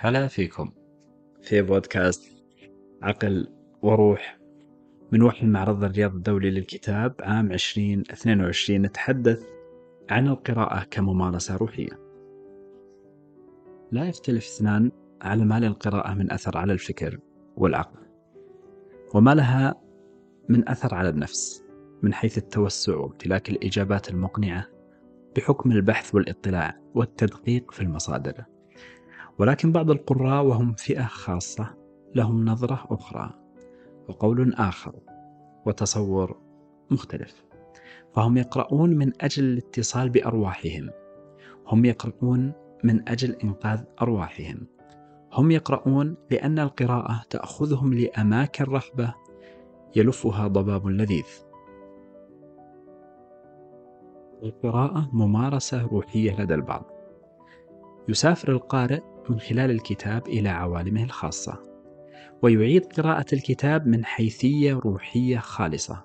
هلا فيكم. في بودكاست عقل وروح من وحي المعرض الرياض الدولي للكتاب عام 2022 نتحدث عن القراءة كممارسة روحية. لا يختلف اثنان على ما للقراءة من أثر على الفكر والعقل وما لها من أثر على النفس من حيث التوسع وامتلاك الإجابات المقنعة بحكم البحث والاطلاع والتدقيق في المصادر. ولكن بعض القراء وهم فئة خاصة لهم نظرة أخرى وقول آخر وتصور مختلف. فهم يقرؤون من أجل الاتصال بأرواحهم. هم يقرؤون من أجل إنقاذ أرواحهم. هم يقرؤون لأن القراءة تأخذهم لأماكن رحبة يلفها ضباب لذيذ. القراءة ممارسة روحية لدى البعض. يسافر القارئ من خلال الكتاب إلى عوالمه الخاصة ويعيد قراءة الكتاب من حيثية روحية خالصة.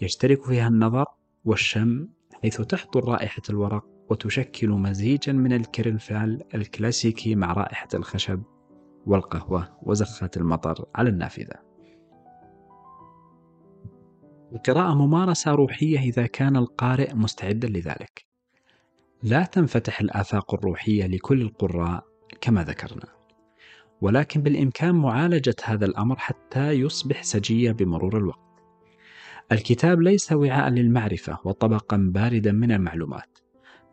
يشترك فيها النظر والشم حيث تحضر رائحة الورق وتشكل مزيجا من الكرنفال الكلاسيكي مع رائحة الخشب والقهوة وزخات المطر على النافذة. القراءة ممارسة روحية إذا كان القارئ مستعدا لذلك. لا تنفتح الآفاق الروحية لكل القراء كما ذكرنا. ولكن بالإمكان معالجة هذا الأمر حتى يصبح سجية بمرور الوقت. الكتاب ليس وعاء للمعرفة وطبقا باردا من المعلومات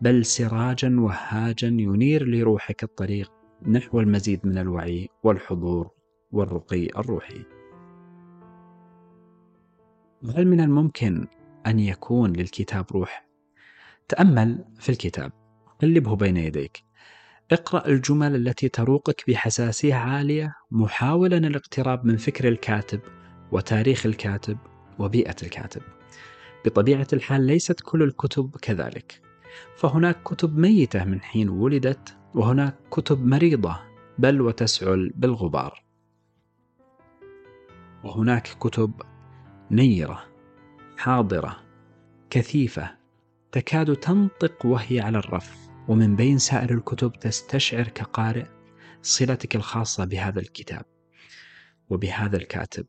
بل سراجا وهاجا ينير لروحك الطريق نحو المزيد من الوعي والحضور والرقي الروحي. هل من الممكن أن يكون للكتاب روح؟ تأمل في الكتاب. قلبه بين يديك. اقرأ الجمل التي تروقك بحساسية عالية محاولا الاقتراب من فكر الكاتب وتاريخ الكاتب وبيئة الكاتب. بطبيعة الحال ليست كل الكتب كذلك، فهناك كتب ميتة من حين ولدت وهناك كتب مريضة بل وتسعل بالغبار. وهناك كتب نيرة حاضرة كثيفة تكاد تنطق وهي على الرف ومن بين سائر الكتب تستشعر كقارئ صلتك الخاصة بهذا الكتاب وبهذا الكاتب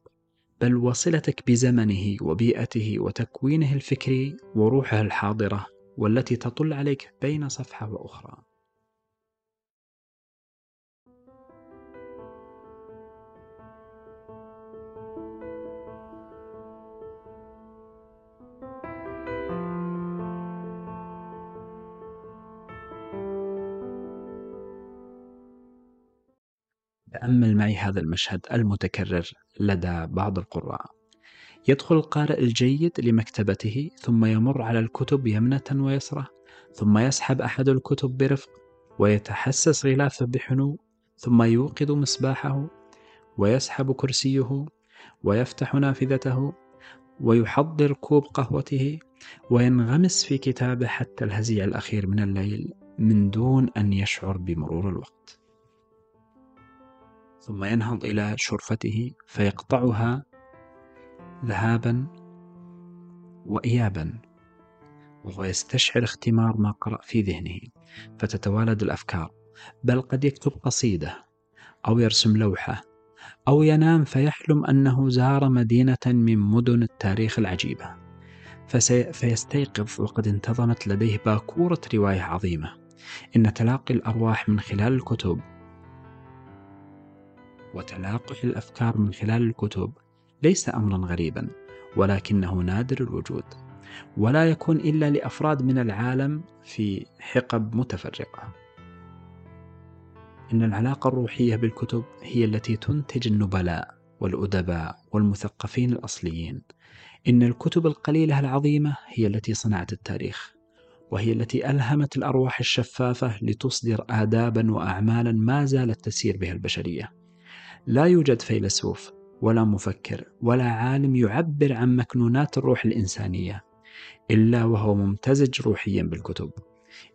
بل وصلتك بزمنه وبيئته وتكوينه الفكري وروحه الحاضرة والتي تطل عليك بين صفحة وأخرى. تأمل معي هذا المشهد المتكرر لدى بعض القراء. يدخل القارئ الجيد لمكتبته ثم يمر على الكتب يمنة ويسرة ثم يسحب أحد الكتب برفق ويتحسس غلافه بحنو ثم يوقظ مصباحه ويسحب كرسيه ويفتح نافذته ويحضر كوب قهوته وينغمس في كتابه حتى الهزيع الأخير من الليل من دون أن يشعر بمرور الوقت. ثم ينهض إلى شرفته فيقطعها ذهابا وإيابا وهو يستشعر اختمار ما قرأ في ذهنه فتتوالد الأفكار. بل قد يكتب قصيدة أو يرسم لوحة أو ينام فيحلم أنه زار مدينة من مدن التاريخ العجيبة. فسي... فيستيقظ وقد انتظمت لديه باكورة رواية عظيمة. إن تلاقي الأرواح من خلال الكتب وتلاقح الأفكار من خلال الكتب ليس امرا غريبا ولكنه نادر الوجود. ولا يكون إلا لأفراد من العالم في حقب متفرقة. إن العلاقة الروحية بالكتب هي التي تنتج النبلاء والأدباء والمثقفين الأصليين. إن الكتب القليلة العظيمة هي التي صنعت التاريخ وهي التي ألهمت الأرواح الشفافة لتصدر ادابا واعمالا ما زالت تسير بها البشرية. لا يوجد فيلسوف ولا مفكر ولا عالم يعبر عن مكنونات الروح الإنسانية إلا وهو ممتزج روحيا بالكتب.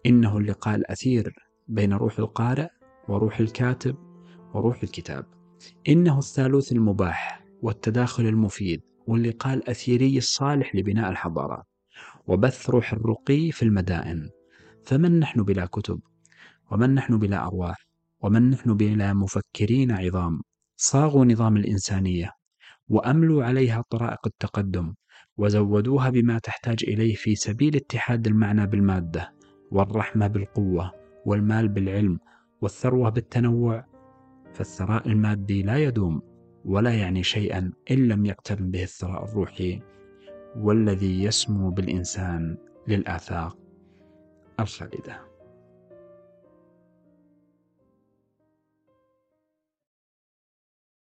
إنه اللقاء الأثير بين روح القارئ وروح الكاتب وروح الكتاب. إنه الثالوث المباح والتداخل المفيد واللقاء الأثيري الصالح لبناء الحضارات وبث روح الرقي في المدائن. فمن نحن بلا كتب؟ ومن نحن بلا أرواح؟ ومن نحن بلا مفكرين عظام؟ صاغوا نظام الإنسانية وأملوا عليها طرائق التقدم وزودوها بما تحتاج إليه في سبيل اتحاد المعنى بالمادة والرحمة بالقوة والمال بالعلم والثروة بالتنوع. فالثراء المادي لا يدوم ولا يعني شيئا إن لم يقترن به الثراء الروحي والذي يسمو بالإنسان للآفاق الخالدة.